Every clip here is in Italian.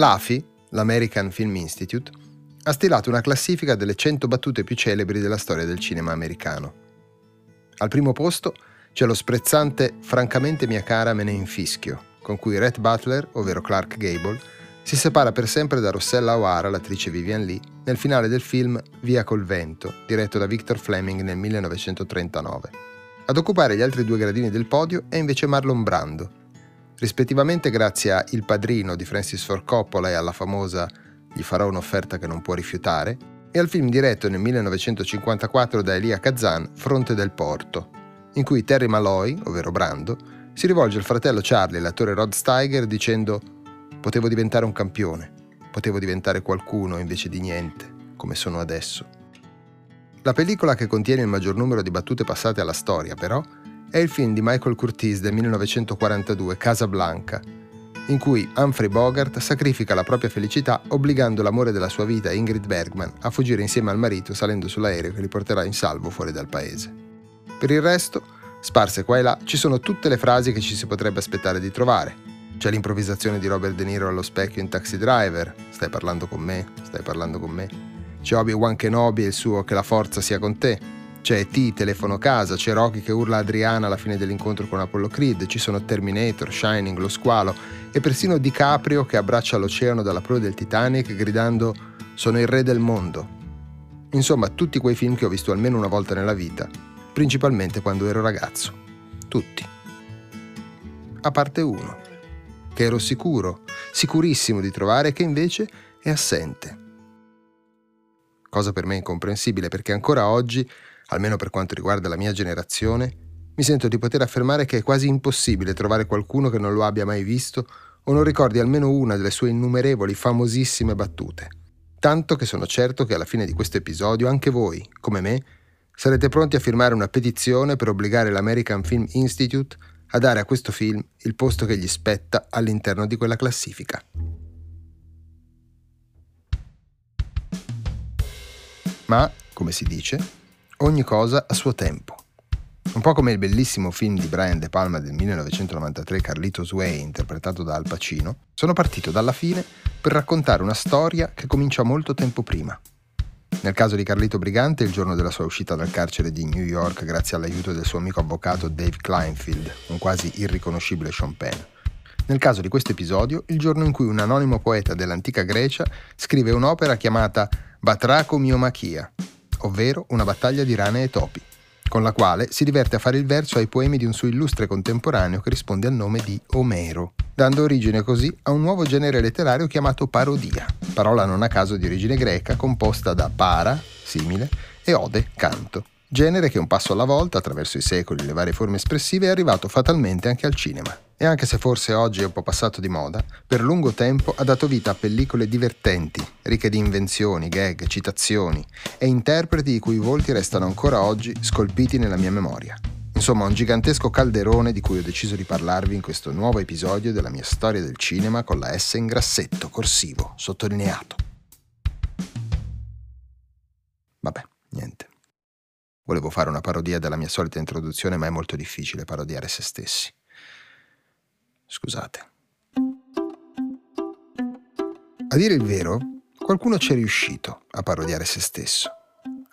L'AFI, l'American Film Institute, ha stilato una classifica delle 100 battute più celebri della storia del cinema americano. Al primo posto c'è lo sprezzante Francamente mia cara me ne infischio, con cui Rhett Butler, ovvero Clark Gable, si separa per sempre da Rossella O'Hara, l'attrice Vivian Lee, nel finale del film Via col vento, diretto da Victor Fleming nel 1939. Ad occupare gli altri due gradini del podio è invece Marlon Brando, rispettivamente grazie a Il padrino di Francis Ford Coppola e alla famosa Gli farò un'offerta che non può rifiutare, e al film diretto nel 1954 da Elia Kazan, Fronte del Porto, in cui Terry Malloy, ovvero Brando, si rivolge al fratello Charlie, l'attore Rod Steiger, dicendo Potevo diventare un campione, potevo diventare qualcuno invece di niente, come sono adesso. La pellicola che contiene il maggior numero di battute passate alla storia, però, è il film di Michael Curtiz del 1942, Casablanca, in cui Humphrey Bogart sacrifica la propria felicità obbligando l'amore della sua vita, Ingrid Bergman, a fuggire insieme al marito salendo sull'aereo che li porterà in salvo fuori dal paese. Per il resto, sparse qua e là, ci sono tutte le frasi che ci si potrebbe aspettare di trovare. C'è l'improvvisazione di Robert De Niro allo specchio in Taxi Driver, stai parlando con me, stai parlando con me. C'è Obi-Wan Kenobi e il suo che la forza sia con te. C'è T, telefono casa, c'è Rocky che urla Adriana alla fine dell'incontro con Apollo Creed, ci sono Terminator, Shining, Lo Squalo e persino DiCaprio che abbraccia l'oceano dalla prua del Titanic gridando Sono il re del mondo. Insomma, tutti quei film che ho visto almeno una volta nella vita principalmente quando ero ragazzo. Tutti. A parte uno, che ero sicuro, sicurissimo di trovare, che invece è assente. Cosa per me incomprensibile perché ancora oggi, almeno per quanto riguarda la mia generazione, mi sento di poter affermare che è quasi impossibile trovare qualcuno che non lo abbia mai visto o non ricordi almeno una delle sue innumerevoli famosissime battute. Tanto che sono certo che alla fine di questo episodio anche voi, come me, sarete pronti a firmare una petizione per obbligare l'American Film Institute a dare a questo film il posto che gli spetta all'interno di quella classifica. Ma, come si dice, ogni cosa a suo tempo. Un po' come il bellissimo film di Brian De Palma del 1993 Carlitos Way interpretato da Al Pacino, sono partito dalla fine per raccontare una storia che comincia molto tempo prima, nel caso di Carlito Brigante, il giorno della sua uscita dal carcere di New York grazie all'aiuto del suo amico avvocato Dave Kleinfield, un quasi irriconoscibile Sean Penn. Nel caso di questo episodio, il giorno in cui un anonimo poeta dell'antica Grecia scrive un'opera chiamata Batraco Miomachia, ovvero una battaglia di rane e topi con la quale si diverte a fare il verso ai poemi di un suo illustre contemporaneo che risponde al nome di Omero, dando origine così a un nuovo genere letterario chiamato parodia, parola non a caso di origine greca composta da para, simile, e ode, canto. Genere che un passo alla volta, attraverso i secoli e le varie forme espressive, è arrivato fatalmente anche al cinema. E anche se forse oggi è un po' passato di moda, per lungo tempo ha dato vita a pellicole divertenti, ricche di invenzioni, gag, citazioni e interpreti i cui volti restano ancora oggi scolpiti nella mia memoria. Insomma, un gigantesco calderone di cui ho deciso di parlarvi in questo nuovo episodio della mia storia del cinema con la S in grassetto, corsivo, sottolineato. Vabbè, niente. Volevo fare una parodia della mia solita introduzione, ma è molto difficile parodiare se stessi. Scusate. A dire il vero, qualcuno ci è riuscito a parodiare se stesso.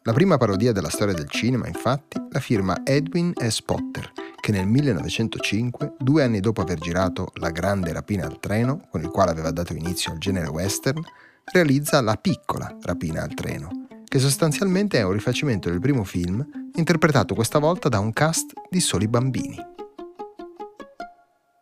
La prima parodia della storia del cinema, infatti, la firma Edwin S. Potter, che nel 1905, due anni dopo aver girato La grande rapina al treno, con il quale aveva dato inizio al genere western, realizza La piccola rapina al treno, che sostanzialmente è un rifacimento del primo film, interpretato questa volta da un cast di soli bambini.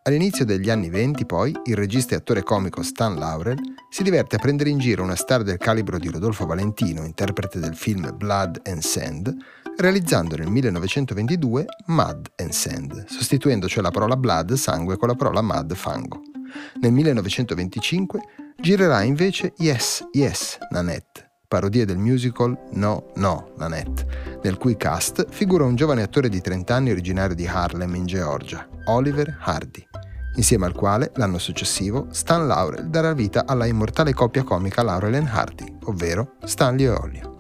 All'inizio degli anni venti, poi, il regista e attore comico Stan Laurel si diverte a prendere in giro una star del calibro di Rodolfo Valentino, interprete del film Blood and Sand, realizzando nel 1922 Mud and Sand, sostituendo cioè la parola blood, sangue, con la parola mud, fango. Nel 1925 girerà invece Yes, Yes, Nanette, parodia del musical No, No, Nanette, nel cui cast figura un giovane attore di 30 anni originario di Harlem in Georgia, Oliver Hardy, insieme al quale l'anno successivo Stan Laurel darà vita alla immortale coppia comica Laurel and Hardy, ovvero Stanley e Ollio.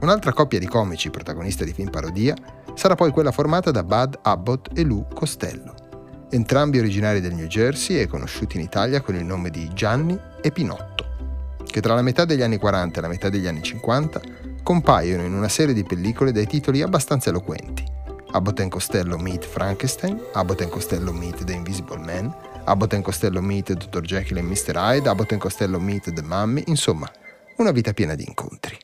Un'altra coppia di comici protagonista di film parodia sarà poi quella formata da Bud Abbott e Lou Costello entrambi originari del New Jersey e conosciuti in Italia con il nome di Gianni e Pinotto, che tra la metà degli anni 40 e la metà degli anni 50 compaiono in una serie di pellicole dai titoli abbastanza eloquenti. Abbott Costello Meet Frankenstein, Abbott Costello Meet The Invisible Man, Abbott Costello Meet Dr. Jekyll e Mr. Hyde, Abbott Costello Meet The Mummy, insomma, una vita piena di incontri.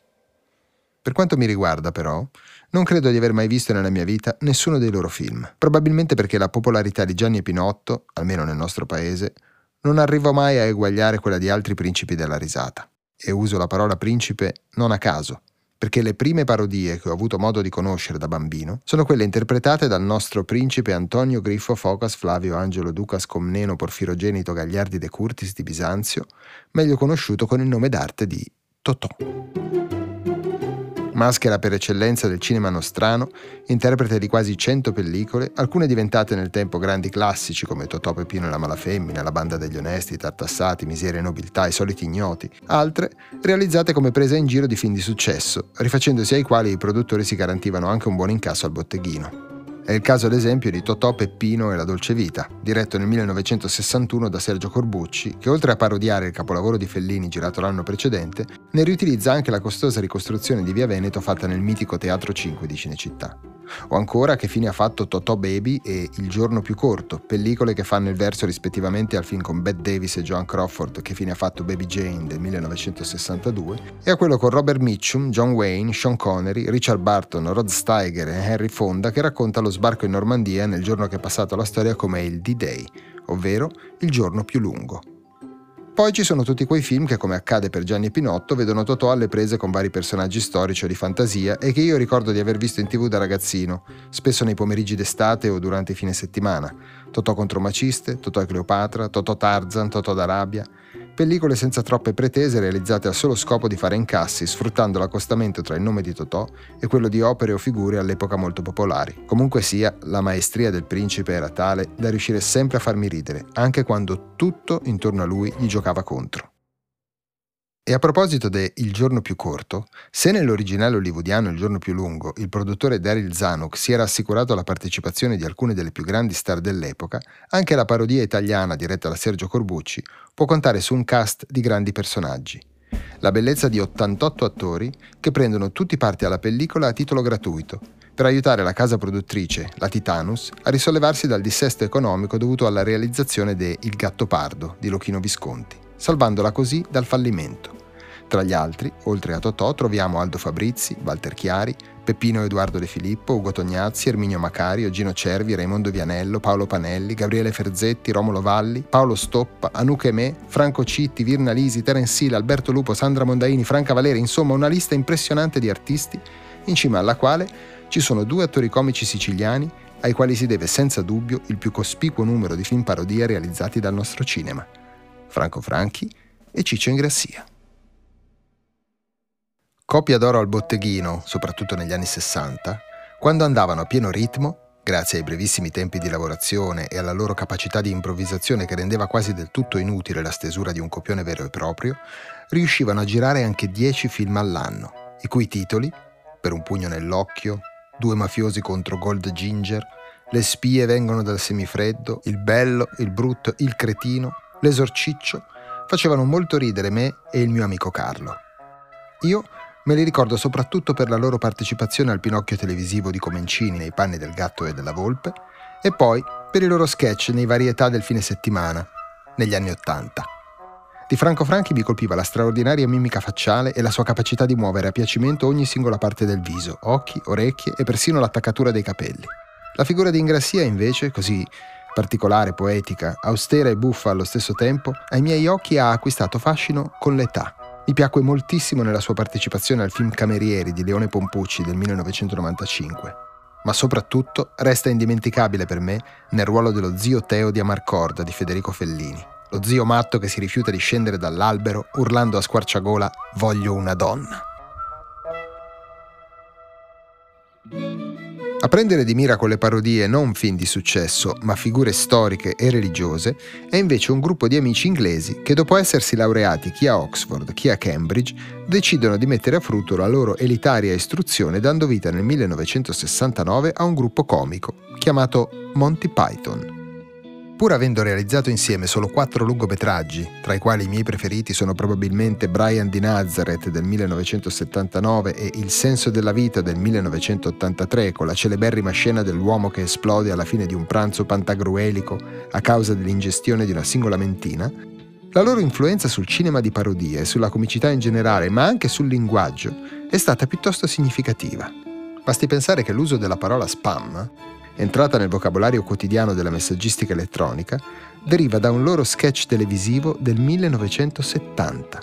Per quanto mi riguarda, però, non credo di aver mai visto nella mia vita nessuno dei loro film, probabilmente perché la popolarità di Gianni e Pinotto, almeno nel nostro paese, non arrivò mai a eguagliare quella di altri principi della risata. E uso la parola principe non a caso, perché le prime parodie che ho avuto modo di conoscere da bambino sono quelle interpretate dal nostro principe Antonio Griffo Focas Flavio Angelo Ducas Comneno Porfirogenito Gagliardi de Curtis di Bisanzio, meglio conosciuto con il nome d'arte di Totò maschera per eccellenza del cinema nostrano, interprete di quasi 100 pellicole, alcune diventate nel tempo grandi classici come Totò Pepino e la Malafemmina, La banda degli onesti, Tartassati, Miseria e nobiltà, I soliti ignoti, altre realizzate come presa in giro di film di successo, rifacendosi ai quali i produttori si garantivano anche un buon incasso al botteghino. È il caso ad esempio di Totò, Peppino e la Dolce Vita, diretto nel 1961 da Sergio Corbucci, che oltre a parodiare il capolavoro di Fellini girato l'anno precedente, ne riutilizza anche la costosa ricostruzione di Via Veneto fatta nel mitico Teatro 5 di Cinecittà. O ancora che fine ha fatto Totò Baby e Il giorno più corto, pellicole che fanno il verso rispettivamente al film con Bette Davis e Joan Crawford che fine ha fatto Baby Jane del 1962, e a quello con Robert Mitchum, John Wayne, Sean Connery, Richard Barton, Rod Steiger e Henry Fonda che racconta lo sbarco in Normandia nel giorno che è passato alla storia come il D-Day, ovvero il giorno più lungo. Poi ci sono tutti quei film che, come accade per Gianni Pinotto, vedono Totò alle prese con vari personaggi storici o di fantasia e che io ricordo di aver visto in tv da ragazzino, spesso nei pomeriggi d'estate o durante i fine settimana. Totò contro Maciste, Totò e Cleopatra, Totò Tarzan, Totò d'Arabia pellicole senza troppe pretese realizzate al solo scopo di fare incassi, sfruttando l'accostamento tra il nome di Totò e quello di opere o figure all'epoca molto popolari. Comunque sia, la maestria del principe era tale da riuscire sempre a farmi ridere, anche quando tutto intorno a lui gli giocava contro. E a proposito de Il giorno più corto, se nell'originale hollywoodiano Il giorno più lungo il produttore Daryl Zanuck si era assicurato la partecipazione di alcune delle più grandi star dell'epoca, anche la parodia italiana diretta da Sergio Corbucci può contare su un cast di grandi personaggi. La bellezza di 88 attori che prendono tutti parte alla pellicola a titolo gratuito, per aiutare la casa produttrice, la Titanus, a risollevarsi dal dissesto economico dovuto alla realizzazione de Il gatto pardo di Lochino Visconti, salvandola così dal fallimento. Tra gli altri, oltre a Totò, troviamo Aldo Fabrizi, Walter Chiari, Peppino Edoardo De Filippo, Ugo Tognazzi, Erminio Macario, Gino Cervi, Raimondo Vianello, Paolo Panelli, Gabriele Ferzetti, Romolo Valli, Paolo Stoppa, Anuche Me, Franco Citti, Virna Lisi, Terence Sila, Alberto Lupo, Sandra Mondaini, Franca Valeri, insomma una lista impressionante di artisti, in cima alla quale ci sono due attori comici siciliani ai quali si deve senza dubbio il più cospicuo numero di film parodia realizzati dal nostro cinema, Franco Franchi e Ciccio Ingrassia. Copia d'oro al botteghino, soprattutto negli anni 60, quando andavano a pieno ritmo, grazie ai brevissimi tempi di lavorazione e alla loro capacità di improvvisazione che rendeva quasi del tutto inutile la stesura di un copione vero e proprio, riuscivano a girare anche 10 film all'anno, i cui titoli, Per un pugno nell'occhio, Due mafiosi contro Gold Ginger, Le spie vengono dal semifreddo, Il bello, il brutto, il cretino, L'esorciccio, facevano molto ridere me e il mio amico Carlo. Io Me li ricordo soprattutto per la loro partecipazione al Pinocchio televisivo di Comencini nei panni del gatto e della volpe e poi per i loro sketch nei varietà del fine settimana, negli anni Ottanta. Di Franco Franchi mi colpiva la straordinaria mimica facciale e la sua capacità di muovere a piacimento ogni singola parte del viso, occhi, orecchie e persino l'attaccatura dei capelli. La figura di Ingrassia invece, così particolare, poetica, austera e buffa allo stesso tempo, ai miei occhi ha acquistato fascino con l'età mi piacque moltissimo nella sua partecipazione al film Camerieri di Leone Pompucci del 1995, ma soprattutto resta indimenticabile per me nel ruolo dello zio Teo di Amarcorda di Federico Fellini, lo zio matto che si rifiuta di scendere dall'albero urlando a squarciagola Voglio una donna. A prendere di mira con le parodie non film di successo, ma figure storiche e religiose, è invece un gruppo di amici inglesi che dopo essersi laureati chi a Oxford, chi a Cambridge, decidono di mettere a frutto la loro elitaria istruzione dando vita nel 1969 a un gruppo comico chiamato Monty Python. Pur avendo realizzato insieme solo quattro lungometraggi, tra i quali i miei preferiti sono probabilmente Brian di Nazareth del 1979 e Il senso della vita del 1983, con la celeberrima scena dell'uomo che esplode alla fine di un pranzo pantagruelico a causa dell'ingestione di una singola mentina, la loro influenza sul cinema di parodia e sulla comicità in generale, ma anche sul linguaggio, è stata piuttosto significativa. Basti pensare che l'uso della parola spam entrata nel vocabolario quotidiano della messaggistica elettronica, deriva da un loro sketch televisivo del 1970,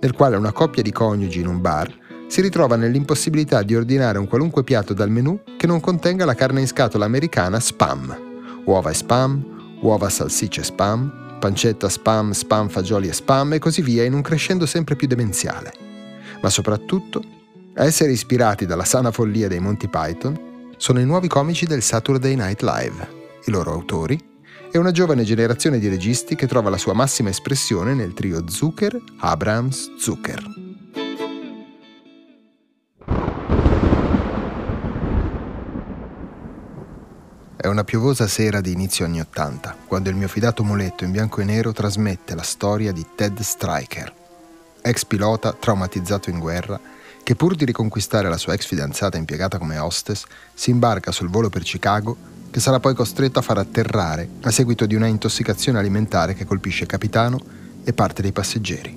nel quale una coppia di coniugi in un bar si ritrova nell'impossibilità di ordinare un qualunque piatto dal menù che non contenga la carne in scatola americana spam, uova e spam, uova salsicce spam, pancetta spam, spam fagioli e spam e così via in un crescendo sempre più demenziale. Ma soprattutto, a essere ispirati dalla sana follia dei Monty Python, sono i nuovi comici del Saturday Night Live, i loro autori, e una giovane generazione di registi che trova la sua massima espressione nel trio Zucker, Abrams, Zucker. È una piovosa sera di inizio anni Ottanta, quando il mio fidato muletto in bianco e nero trasmette la storia di Ted Stryker, ex pilota traumatizzato in guerra che pur di riconquistare la sua ex fidanzata impiegata come hostess, si imbarca sul volo per Chicago, che sarà poi costretto a far atterrare a seguito di una intossicazione alimentare che colpisce capitano e parte dei passeggeri.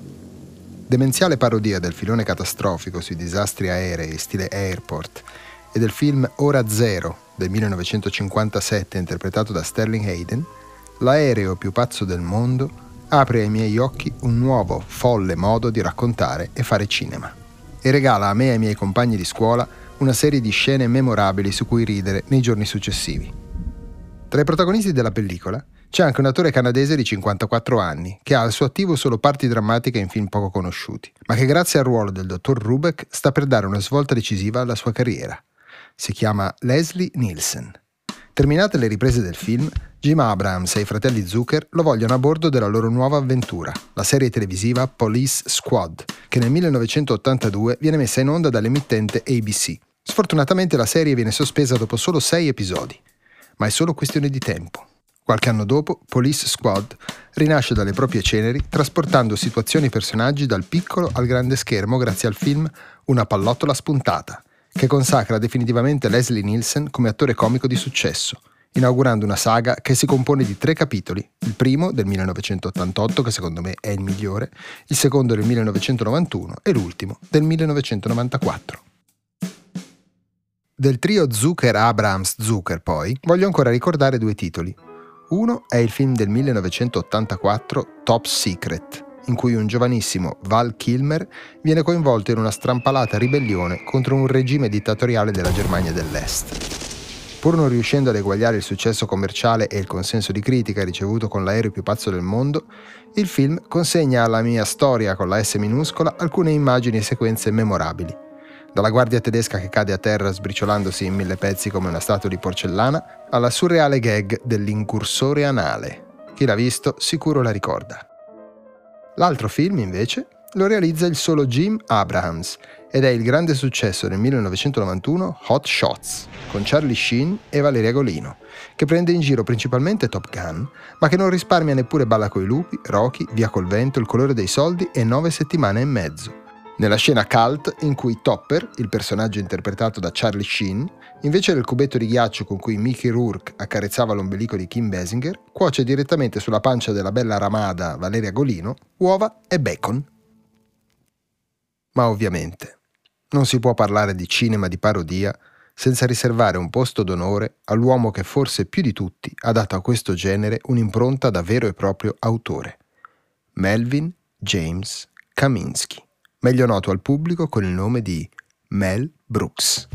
Demenziale parodia del filone catastrofico sui disastri aerei stile Airport e del film Ora Zero del 1957 interpretato da Sterling Hayden, l'aereo più pazzo del mondo apre ai miei occhi un nuovo, folle modo di raccontare e fare cinema e regala a me e ai miei compagni di scuola una serie di scene memorabili su cui ridere nei giorni successivi. Tra i protagonisti della pellicola c'è anche un attore canadese di 54 anni, che ha al suo attivo solo parti drammatiche in film poco conosciuti, ma che grazie al ruolo del dottor Rubeck sta per dare una svolta decisiva alla sua carriera. Si chiama Leslie Nielsen. Terminate le riprese del film, Jim Abrams e i fratelli Zucker lo vogliono a bordo della loro nuova avventura, la serie televisiva Police Squad, che nel 1982 viene messa in onda dall'emittente ABC. Sfortunatamente la serie viene sospesa dopo solo sei episodi, ma è solo questione di tempo. Qualche anno dopo, Police Squad rinasce dalle proprie ceneri trasportando situazioni e personaggi dal piccolo al grande schermo grazie al film Una pallottola spuntata, che consacra definitivamente Leslie Nielsen come attore comico di successo, inaugurando una saga che si compone di tre capitoli, il primo del 1988 che secondo me è il migliore, il secondo del 1991 e l'ultimo del 1994. Del trio Zucker Abrams Zucker poi voglio ancora ricordare due titoli. Uno è il film del 1984 Top Secret, in cui un giovanissimo Val Kilmer viene coinvolto in una strampalata ribellione contro un regime dittatoriale della Germania dell'Est. Pur non riuscendo ad eguagliare il successo commerciale e il consenso di critica ricevuto con l'aereo più pazzo del mondo, il film consegna alla mia storia con la S minuscola alcune immagini e sequenze memorabili. Dalla guardia tedesca che cade a terra sbriciolandosi in mille pezzi come una statua di porcellana, alla surreale gag dell'incursore anale. Chi l'ha visto sicuro la ricorda. L'altro film, invece, lo realizza il solo Jim Abrahams ed è il grande successo del 1991 Hot Shots, con Charlie Sheen e Valeria Golino, che prende in giro principalmente Top Gun, ma che non risparmia neppure Balla coi lupi, Rocky, Via col vento, Il colore dei soldi e Nove settimane e mezzo. Nella scena cult in cui Topper, il personaggio interpretato da Charlie Sheen, invece del cubetto di ghiaccio con cui Mickey Rourke accarezzava l'ombelico di Kim Basinger, cuoce direttamente sulla pancia della bella ramada Valeria Golino uova e bacon. Ma ovviamente non si può parlare di cinema di parodia senza riservare un posto d'onore all'uomo che forse più di tutti ha dato a questo genere un'impronta da vero e proprio autore, Melvin James Kaminsky meglio noto al pubblico con il nome di Mel Brooks.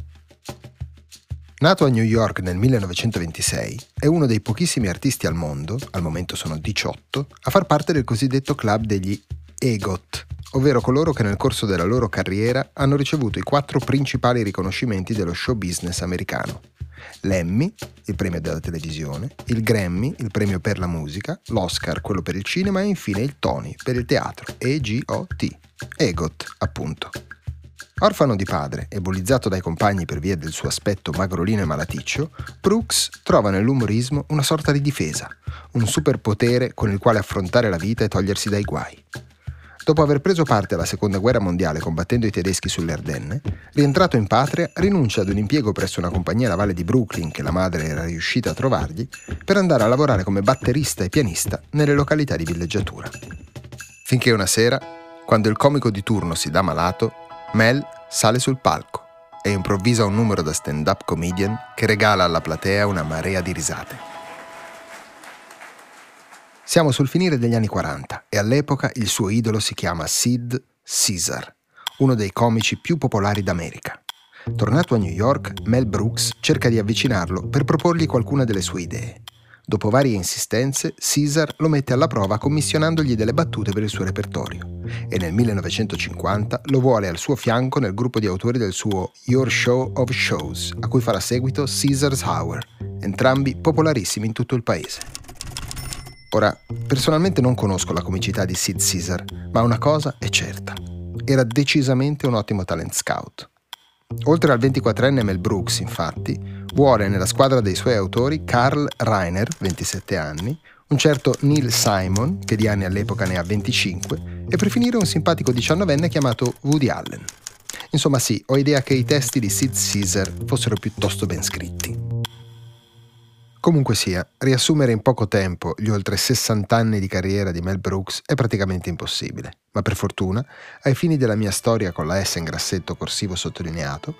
Nato a New York nel 1926, è uno dei pochissimi artisti al mondo, al momento sono 18, a far parte del cosiddetto club degli EGOT, ovvero coloro che nel corso della loro carriera hanno ricevuto i quattro principali riconoscimenti dello show business americano. L'Emmy, il premio della televisione, il Grammy, il premio per la musica, l'Oscar, quello per il cinema e infine il Tony per il teatro, EGOT. EGOT, appunto. Orfano di padre e bullizzato dai compagni per via del suo aspetto magrolino e malaticcio, Brooks trova nell'umorismo una sorta di difesa, un superpotere con il quale affrontare la vita e togliersi dai guai. Dopo aver preso parte alla seconda guerra mondiale combattendo i tedeschi sulle Ardenne, rientrato in patria, rinuncia ad un impiego presso una compagnia navale di Brooklyn che la madre era riuscita a trovargli per andare a lavorare come batterista e pianista nelle località di villeggiatura. Finché una sera, quando il comico di turno si dà malato, Mel sale sul palco e improvvisa un numero da stand-up comedian che regala alla platea una marea di risate. Siamo sul finire degli anni 40 e all'epoca il suo idolo si chiama Sid Caesar, uno dei comici più popolari d'America. Tornato a New York, Mel Brooks cerca di avvicinarlo per proporgli qualcuna delle sue idee. Dopo varie insistenze, Caesar lo mette alla prova commissionandogli delle battute per il suo repertorio e nel 1950 lo vuole al suo fianco nel gruppo di autori del suo Your Show of Shows, a cui farà seguito Caesar's Hour, entrambi popolarissimi in tutto il paese. Ora, personalmente non conosco la comicità di Sid Caesar, ma una cosa è certa. Era decisamente un ottimo talent scout. Oltre al 24enne Mel Brooks, infatti, vuole nella squadra dei suoi autori Karl Reiner, 27 anni, un certo Neil Simon, che di anni all'epoca ne ha 25, e per finire un simpatico diciannovenne chiamato Woody Allen. Insomma sì, ho idea che i testi di Sid Caesar fossero piuttosto ben scritti. Comunque sia, riassumere in poco tempo gli oltre 60 anni di carriera di Mel Brooks è praticamente impossibile, ma per fortuna, ai fini della mia storia con la S in grassetto corsivo sottolineato,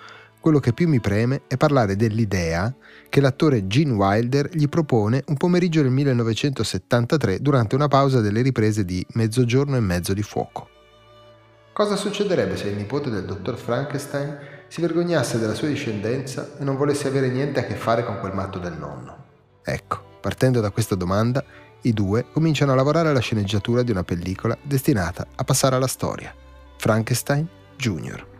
quello che più mi preme è parlare dell'idea che l'attore Gene Wilder gli propone un pomeriggio del 1973 durante una pausa delle riprese di Mezzogiorno e mezzo di fuoco. Cosa succederebbe se il nipote del dottor Frankenstein si vergognasse della sua discendenza e non volesse avere niente a che fare con quel matto del nonno? Ecco, partendo da questa domanda, i due cominciano a lavorare alla sceneggiatura di una pellicola destinata a passare alla storia, Frankenstein Jr.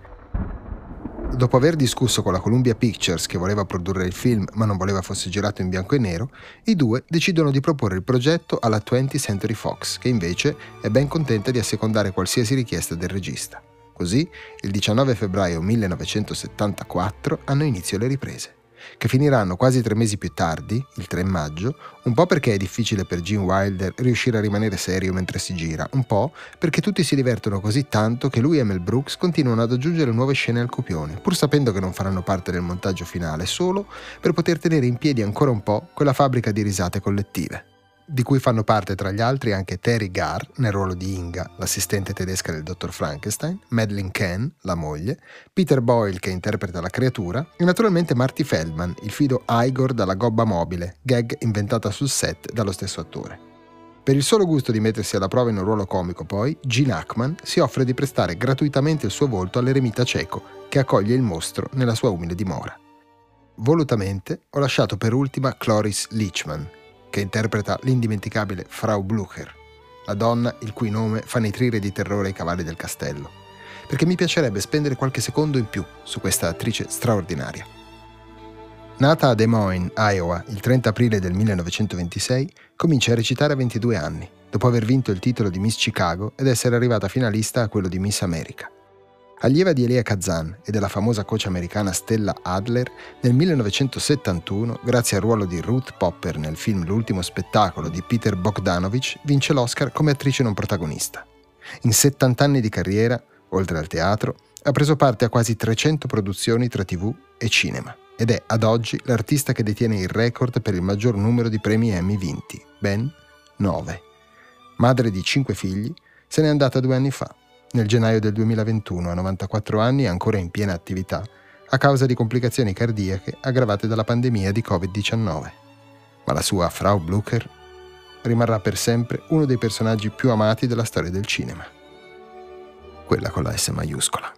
Dopo aver discusso con la Columbia Pictures che voleva produrre il film ma non voleva fosse girato in bianco e nero, i due decidono di proporre il progetto alla 20th Century Fox, che invece è ben contenta di assecondare qualsiasi richiesta del regista. Così, il 19 febbraio 1974 hanno inizio le riprese che finiranno quasi tre mesi più tardi, il 3 maggio, un po' perché è difficile per Gene Wilder riuscire a rimanere serio mentre si gira, un po' perché tutti si divertono così tanto che lui e Mel Brooks continuano ad aggiungere nuove scene al copione, pur sapendo che non faranno parte del montaggio finale, solo per poter tenere in piedi ancora un po' quella fabbrica di risate collettive di cui fanno parte tra gli altri anche Terry Garr nel ruolo di Inga, l'assistente tedesca del dottor Frankenstein, Madeleine Ken, la moglie, Peter Boyle che interpreta la creatura e naturalmente Marty Feldman, il fido Igor dalla gobba mobile, gag inventata sul set dallo stesso attore. Per il solo gusto di mettersi alla prova in un ruolo comico, poi, Gene Hackman si offre di prestare gratuitamente il suo volto all'eremita cieco che accoglie il mostro nella sua umile dimora. Volutamente ho lasciato per ultima Cloris Leachman, che interpreta l'indimenticabile Frau Blucher, la donna il cui nome fa nitrire di terrore i cavalli del castello, perché mi piacerebbe spendere qualche secondo in più su questa attrice straordinaria. Nata a Des Moines, Iowa, il 30 aprile del 1926, comincia a recitare a 22 anni, dopo aver vinto il titolo di Miss Chicago ed essere arrivata finalista a quello di Miss America. Allieva di Elia Kazan e della famosa coach americana Stella Adler, nel 1971, grazie al ruolo di Ruth Popper nel film L'ultimo spettacolo di Peter Bogdanovich, vince l'Oscar come attrice non protagonista. In 70 anni di carriera, oltre al teatro, ha preso parte a quasi 300 produzioni tra tv e cinema ed è ad oggi l'artista che detiene il record per il maggior numero di premi Emmy vinti, ben 9. Madre di 5 figli, se n'è andata due anni fa nel gennaio del 2021, a 94 anni ancora in piena attività, a causa di complicazioni cardiache aggravate dalla pandemia di Covid-19. Ma la sua Frau Blucher rimarrà per sempre uno dei personaggi più amati della storia del cinema. Quella con la S maiuscola.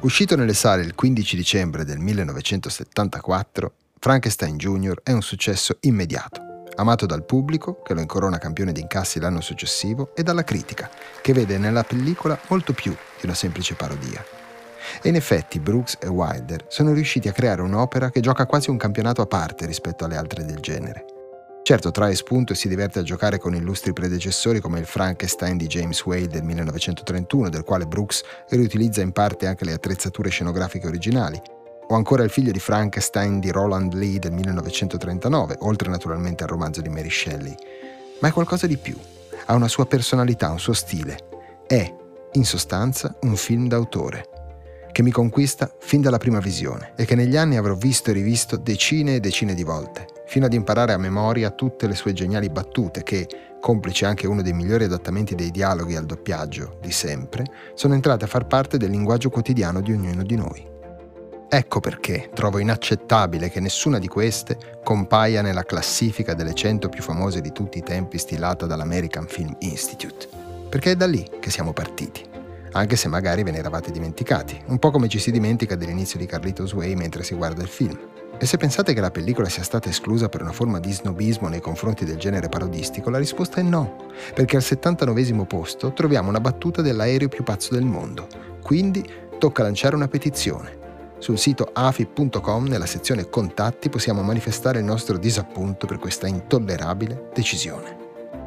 Uscito nelle sale il 15 dicembre del 1974, Frankenstein Jr. è un successo immediato amato dal pubblico, che lo incorona campione di incassi l'anno successivo, e dalla critica, che vede nella pellicola molto più di una semplice parodia. E in effetti Brooks e Wilder sono riusciti a creare un'opera che gioca quasi un campionato a parte rispetto alle altre del genere. Certo, trae spunto e si diverte a giocare con illustri predecessori come il Frankenstein di James Whale del 1931, del quale Brooks riutilizza in parte anche le attrezzature scenografiche originali, o ancora il figlio di Frankenstein di Roland Lee del 1939, oltre naturalmente al romanzo di Mary Shelley. Ma è qualcosa di più. Ha una sua personalità, un suo stile. È, in sostanza, un film d'autore che mi conquista fin dalla prima visione e che negli anni avrò visto e rivisto decine e decine di volte, fino ad imparare a memoria tutte le sue geniali battute che, complice anche uno dei migliori adattamenti dei dialoghi al doppiaggio di sempre, sono entrate a far parte del linguaggio quotidiano di ognuno di noi. Ecco perché trovo inaccettabile che nessuna di queste compaia nella classifica delle 100 più famose di tutti i tempi stilata dall'American Film Institute, perché è da lì che siamo partiti, anche se magari ve ne eravate dimenticati, un po' come ci si dimentica dell'inizio di Carlitos Way mentre si guarda il film. E se pensate che la pellicola sia stata esclusa per una forma di snobismo nei confronti del genere parodistico, la risposta è no, perché al 79 posto troviamo una battuta dell'aereo più pazzo del mondo. Quindi tocca lanciare una petizione. Sul sito afi.com, nella sezione Contatti, possiamo manifestare il nostro disappunto per questa intollerabile decisione.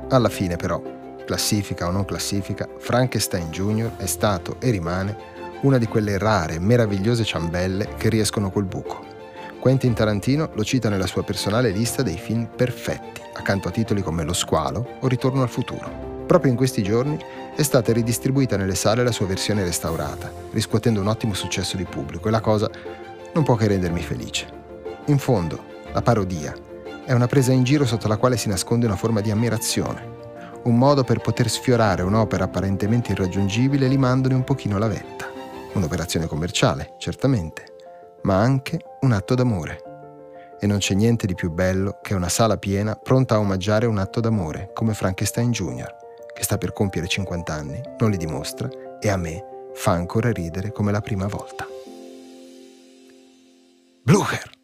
Alla fine, però, classifica o non classifica, Frankenstein Jr. è stato e rimane una di quelle rare, meravigliose ciambelle che riescono col buco Quentin Tarantino lo cita nella sua personale lista dei film perfetti, accanto a titoli come Lo squalo o Ritorno al futuro. Proprio in questi giorni è stata ridistribuita nelle sale la sua versione restaurata, riscuotendo un ottimo successo di pubblico e la cosa non può che rendermi felice. In fondo, la parodia è una presa in giro sotto la quale si nasconde una forma di ammirazione, un modo per poter sfiorare un'opera apparentemente irraggiungibile limandone un pochino la vetta. Un'operazione commerciale, certamente, ma anche un atto d'amore. E non c'è niente di più bello che una sala piena pronta a omaggiare un atto d'amore come Frankenstein Jr., che sta per compiere 50 anni, non li dimostra e a me fa ancora ridere come la prima volta. Blucher!